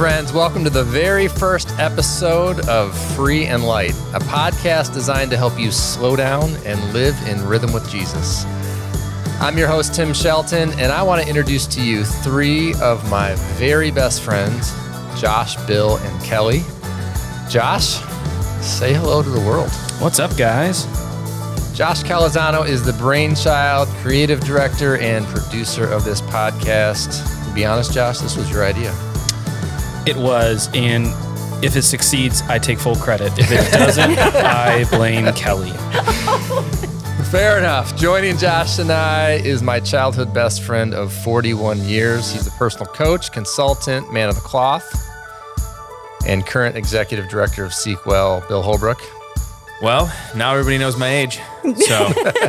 friends. Welcome to the very first episode of Free and Light, a podcast designed to help you slow down and live in rhythm with Jesus. I'm your host, Tim Shelton, and I want to introduce to you three of my very best friends Josh, Bill, and Kelli. Josh, say hello to the world. What's up, guys? Josh Collesano is the brainchild, creative director, and producer of this podcast. To be honest, Josh, this was your idea. It was, and if it succeeds, I take full credit. If it doesn't, I blame Kelli. Fair enough. Joining Josh and I is my childhood best friend of 41 years. He's a personal coach, consultant, man of the cloth, and current executive director of Seek Well, Bill Holbrook. Well, now everybody knows my age. So,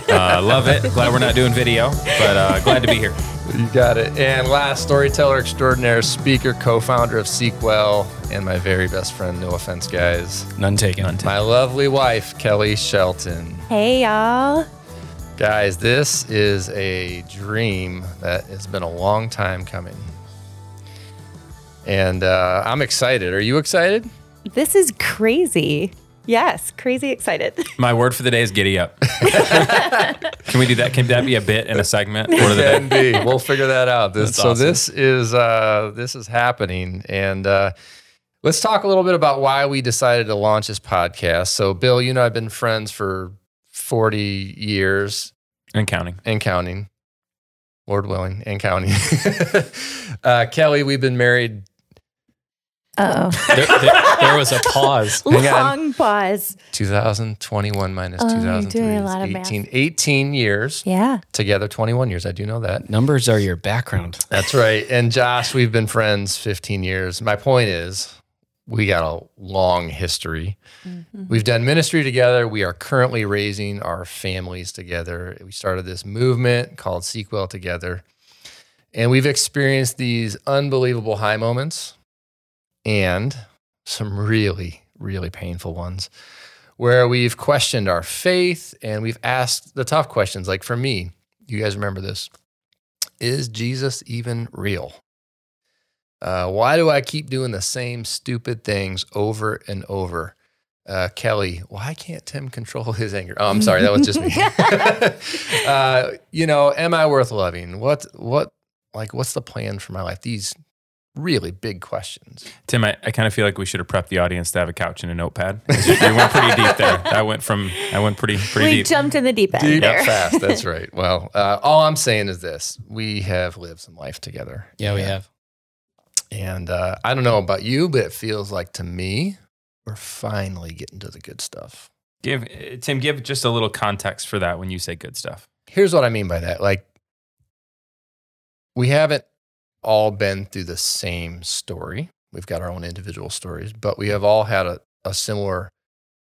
uh, love it. Glad we're not doing video, but uh, glad to be here. You got it. And last, storyteller extraordinaire, speaker, co founder of Seek Well, and my very best friend, no offense, guys, None taken. my lovely wife, Kelli Shelton. Hey, y'all. Guys, this is a dream that has been a long time coming. And uh, I'm excited. Are you excited? This is crazy. Yes, crazy excited. My word for the day is giddy up. Can we do that? Can that be a bit in a segment? Word of the day? Be. We'll figure that out. This, so awesome. this is uh, this is happening, and uh, let's talk a little bit about why we decided to launch this podcast. So, Bill, you know I've been friends for 40 years And counting. and counting. Lord willing, and counting. uh, Kelli, we've been married Uh There, there- there was a pause. oh. Hang on. Long pause. 2021 minus Oh, 2003 doing a is lot of math. 18, 18 years Yeah. together, 21 years. I do know that. Numbers are your background. That's right. And Josh, we've been friends 15 years. My point is, we got a long history. Mm-hmm. We've done ministry together. We are currently raising our families together. We started this movement called Seek Well Together. And we've experienced these unbelievable high moments and some really, really painful ones where we've questioned our faith and we've asked the tough questions. Like for me, you guys remember this is Jesus even real? Uh, why do I keep doing the same stupid things over and over? Uh, Kelli, why can't Tim control his anger? Oh, I'm sorry, that was just me. uh, you know, am I worth loving? What, what, like, what's the plan for my life? These really big questions. Tim, I, I kind of feel like we should have prepped the audience to have a couch and a notepad. You you went pretty deep there. That went from, I went pretty, pretty we deep. jumped in the deep end Deep there. fast. That's right. Well, uh, all I'm saying is this: we have lived some life together. Yeah, we have. And uh, I don't know about you, but it feels like to me, we're finally getting to the good stuff. Give uh, Tim, give just a little context for that when you say good stuff. Here's what I mean by that. Like, we haven't all been through the same story. We've got our own individual stories, but we have all had a, a similar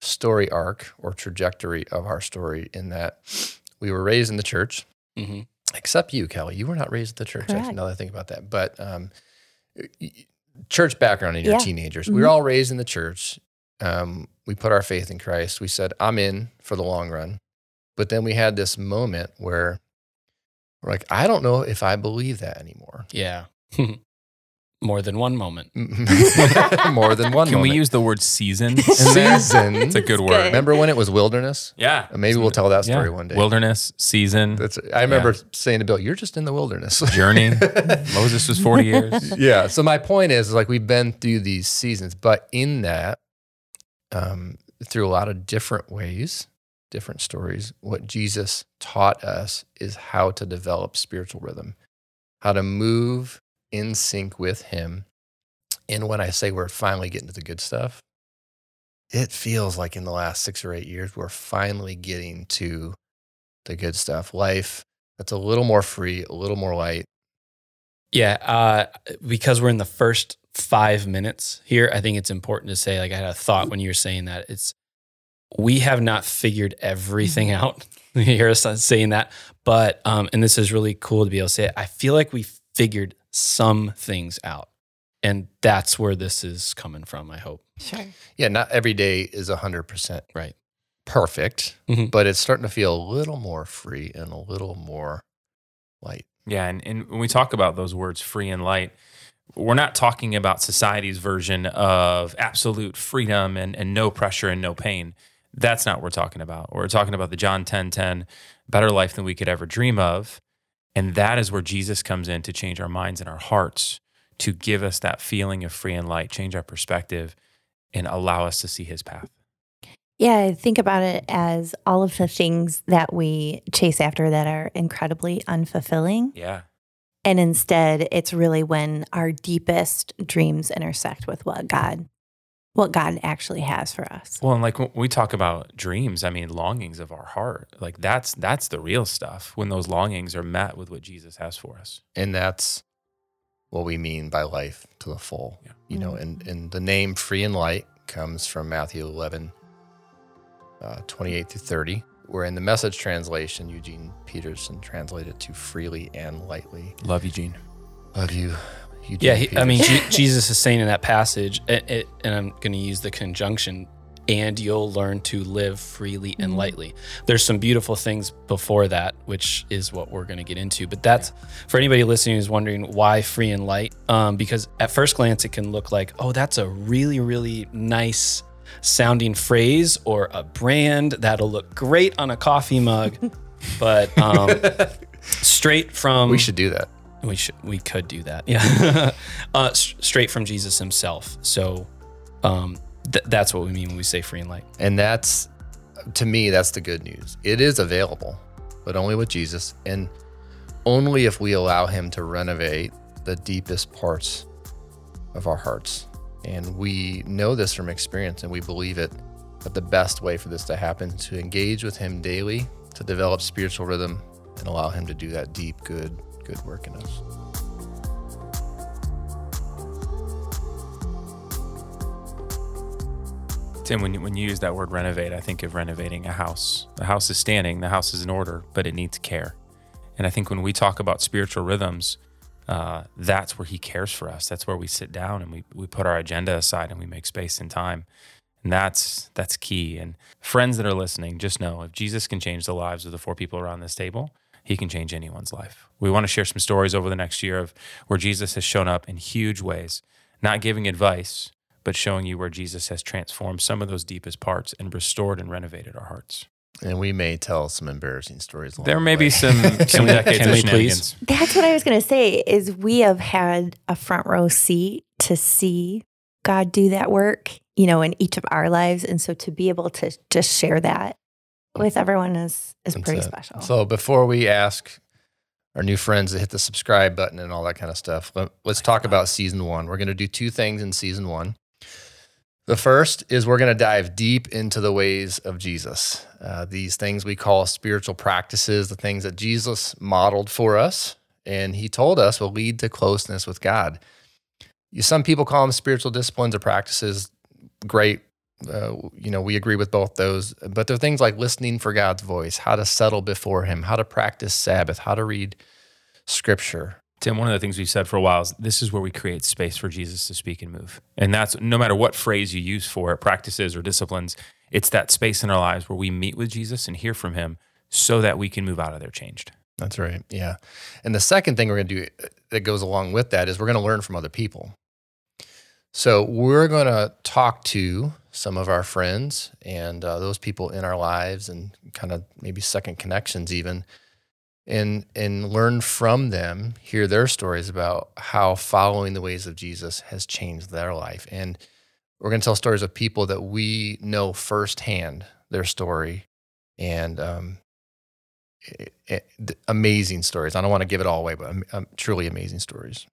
story arc or trajectory of our story in that we were raised in the church. hmm except you, Kelli. You were not raised in the church. Actually, Correct. now that I think about that, but um, church background in your Yeah. teenagers. We were Mhm. all raised in the church. Um, we put our faith in Christ. We said, "I'm in for the long run," but then we had this moment where we're like, "I don't know if I believe that anymore." Yeah. More than one moment. More than one. Can we use the word season? in there? season? It's a good word. Remember when it was wilderness? Yeah. Maybe we'll tell that Yeah. story one day. Wilderness, season, That's. I remember saying to Bill, "You're just in the wilderness." journey. Moses was 40 years. yeah. So my point is, is like we've been through these seasons, but in that, um, through a lot of different ways, different stories, what Jesus taught us is how to develop spiritual rhythm, how to move in sync with Him. And when I say we're finally getting to the good stuff, it feels like in the last six or eight years, we're finally getting to the good stuff. Life that's a little more free, a little more light. Yeah. Uh, because we're in the first five minutes here, I think it's important to say, like, I had a thought when you were saying that. It's, we have not figured everything out. you hear us saying that. But, um, and this is really cool to be able to say it. I feel like we figured some things out. And that's where this is coming from, I hope. Sure. Yeah, not every day is 100% Right. perfect, Mhm. but it's starting to feel a little more free and a little more light. Yeah, and, and when we talk about those words, free and light, we're not talking about society's version of absolute freedom and, and no pressure and no pain. That's not what we're talking about. We're talking about the John 10 10, better life than we could ever dream of. And that is where Jesus comes in to change our minds and our hearts, to give us that feeling of free and light, change our perspective, and allow us to see his path. Yeah, I think about it as all of the things that we chase after that are incredibly unfulfilling. Yeah. And instead, it's really when our deepest dreams intersect with what God what God actually has for us. Well, and like when we talk about dreams, I mean longings of our heart. Like that's that's the real stuff when those longings are met with what Jesus has for us. And that's what we mean by life to the full. Yeah. You know, and, and the name free and light comes from Matthew 11, uh, 28 to 30, where in the message translation, Eugene Peterson translated to freely and lightly. Love you, Gene. Love you. Eugene Yeah, he, I mean, Peterson. Jesus is saying in that passage, it, it, and I'm going to use the conjunction, and you'll learn to live freely and lightly. There's some beautiful things before that, which is what we're going to get into. But that's for anybody listening who's wondering why free and light, um, because at first glance it can look like, oh, that's a really, really nice sounding phrase or a brand that'll look great on a coffee mug. but um, straight from we should do that. We should we could do that yeah uh, s- straight from jesus himself so um th- that's what we mean when we say free and light And that's, to me, that's the good news. It is available, but only with Jesus and only if we allow Him to renovate the deepest parts of our hearts. And we know this from experience and we believe it. But the best way for this to happen is to engage with Him daily, to develop spiritual rhythm, and allow Him to do that deep, good, good work in us. Tim, when you, when you use that word renovate, I think of renovating a house. The house is standing, the house is in order, but it needs care. And I think when we talk about spiritual rhythms, uh, that's where he cares for us. That's where we sit down and we, we put our agenda aside and we make space and time. And that's that's key. And friends that are listening, just know if Jesus can change the lives of the four people around this table, he can change anyone's life. We want to share some stories over the next year of where Jesus has shown up in huge ways, not giving advice, but showing you where Jesus has transformed some of those deepest parts and restored and renovated our hearts. And we may tell some embarrassing stories. Along There the may be some, some decades can of we please? That's what I was going to say is we have had a front row seat to see God do that work, you know, in each of our lives and so to be able to just share that with everyone is is That's pretty it. special. So before we ask our new friends to hit the subscribe button and all that kind of stuff, let, us talk about season one. We're going to do two things in season one. The first is we're going to dive deep into the ways of Jesus. Uh, these things we call spiritual practices, the things that Jesus modeled for us and he told us will lead to closeness with God. You, some people call them spiritual disciplines or practices. Great. Uh, you know, we agree with both those, but there are things like listening for God's voice, how to settle before Him, how to practice Sabbath, how to read scripture. Tim, one of the things we've said for a while is this is where we create space for Jesus to speak and move. And that's no matter what phrase you use for it, practices or disciplines, it's that space in our lives where we meet with Jesus and hear from him so that we can move out of there changed. That's right. Yeah. And the second thing we're going to do that goes along with that is we're going to learn from other people. So we're going to talk to some of our friends and uh, those people in our lives and kind of maybe second connections even and and learn from them hear their stories about how following the ways of jesus has changed their life. And we're going to tell stories of people that we know firsthand their story and um, it- it- amazing stories. I don't want to give it all away but um, um, truly amazing stories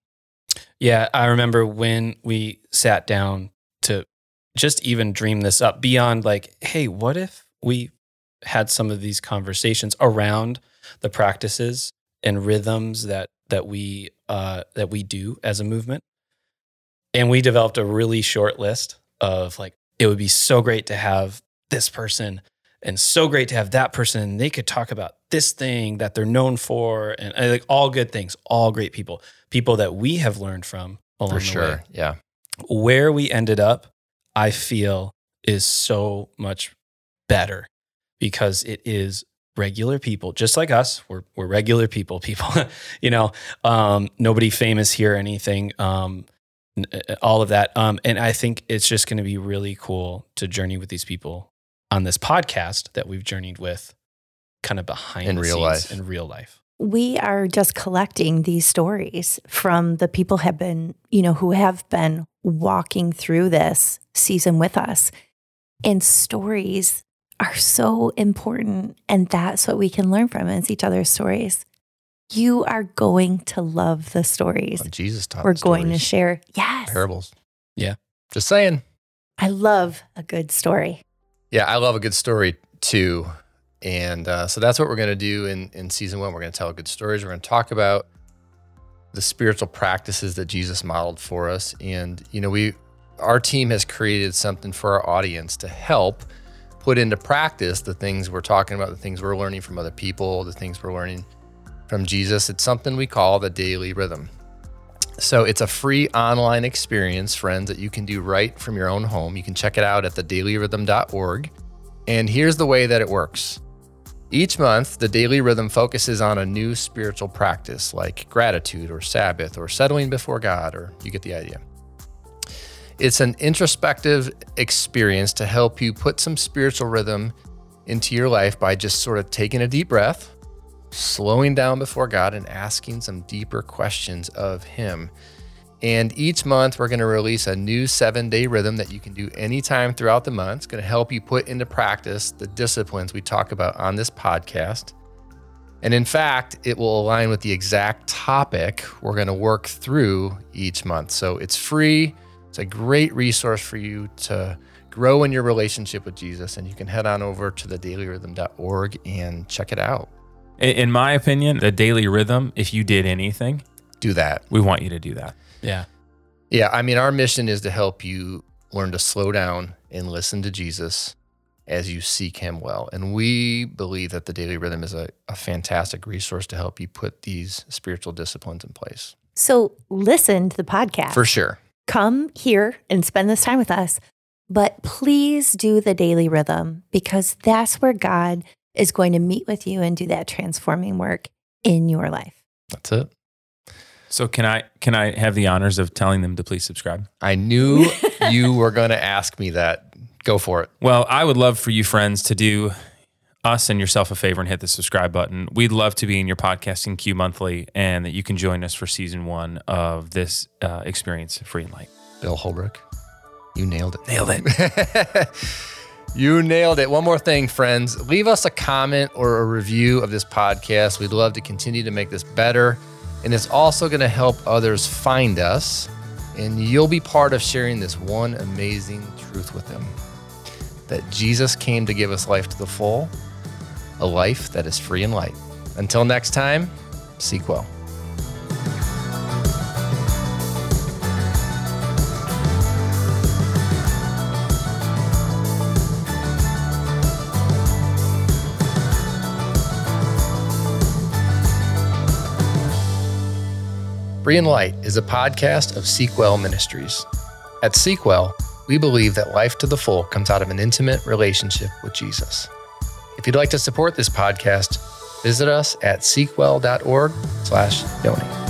Yeah, I remember when we sat down to just even dream this up beyond like, hey, what if we had some of these conversations around the practices and rhythms that that we uh, that we do as a movement, and we developed a really short list of like, it would be so great to have this person and so great to have that person they could talk about this thing that they're known for and, and, like all good things all great people people that we have learned from along for the sure way. yeah. Where we ended up i feel is so much better because it is regular people just like us. We're, we're regular people people you know? Um, nobody famous here or anything um, uh, all of that. Um, and I think it's just going to be really cool to journey with these people on this podcast that we've journeyed with, kind of behind In the real scenes life. in real life. we are just collecting these stories from the people have been you know who have been walking through this season with us and stories are so important and that's what we can learn from is each other's stories you are going to love the stories Jesus taught we're the going to share yes parables. Yeah. Just saying. i love a good story Yeah, I love a good story too. And uh, so that's what we're going to do in, in season one. We're going to tell good stories. We're going to talk about the spiritual practices that Jesus modeled for us. And, you know, we, our team has created something for our audience to help put into practice the things we're talking about, the things we're learning from other people, the things we're learning from Jesus. It's something we call the daily rhythm. So it's a free online experience, friends, that you can do right from your own home. You can check it out at thedailyrhythm.org. And here's the way that it works. Each month, the daily rhythm focuses on a new spiritual practice like gratitude or Sabbath or settling before God, or you get the idea. It's an introspective experience to help you put some spiritual rhythm into your life by just sort of taking a deep breath, slowing down before God, and asking some deeper questions of Him. And each month, we're going to release a new seven day rhythm that you can do anytime throughout the month. It's going to help you put into practice the disciplines we talk about on this podcast. And in fact, it will align with the exact topic we're going to work through each month. So it's free. It's a great resource for you to grow in your relationship with Jesus. And you can head on over to thedailyrhythm.org and check it out. In, in my opinion, the daily rhythm, if you did anything, Do that. we want you to do that. Yeah. Yeah, I mean, our mission is to help you learn to slow down and listen to Jesus as you seek Him well. And we believe that the Daily Rhythm is a, a fantastic resource to help you put these spiritual disciplines in place. so listen to the podcast For sure. come here and spend this time with us. But please do the daily rhythm because that's where God is going to meet with you and do that transforming work in your life. That's it. So can I can I have the honors of telling them to please subscribe? I knew you were going to ask me that. Go for it. Well, I would love for you friends to do us and yourself a favor and hit the subscribe button. We'd love to be in your podcasting queue monthly and that you can join us for season one of this uh, experience, Free and Light. Bill Holbrook, you nailed it. Nailed it. you nailed it. One more thing, friends. Leave us a comment or a review of this podcast. We'd love to continue to make this better. And it's also going to help others find us. And you'll be part of sharing this one amazing truth with them that Jesus came to give us life to the full, a life that is free and light. Until next time, seek well. Free and Light is a podcast of Seek Well Ministries. At Seek Well, we believe that life to the full comes out of an intimate relationship with Jesus. If you'd like to support this podcast, visit us at seekwell.org slash donate.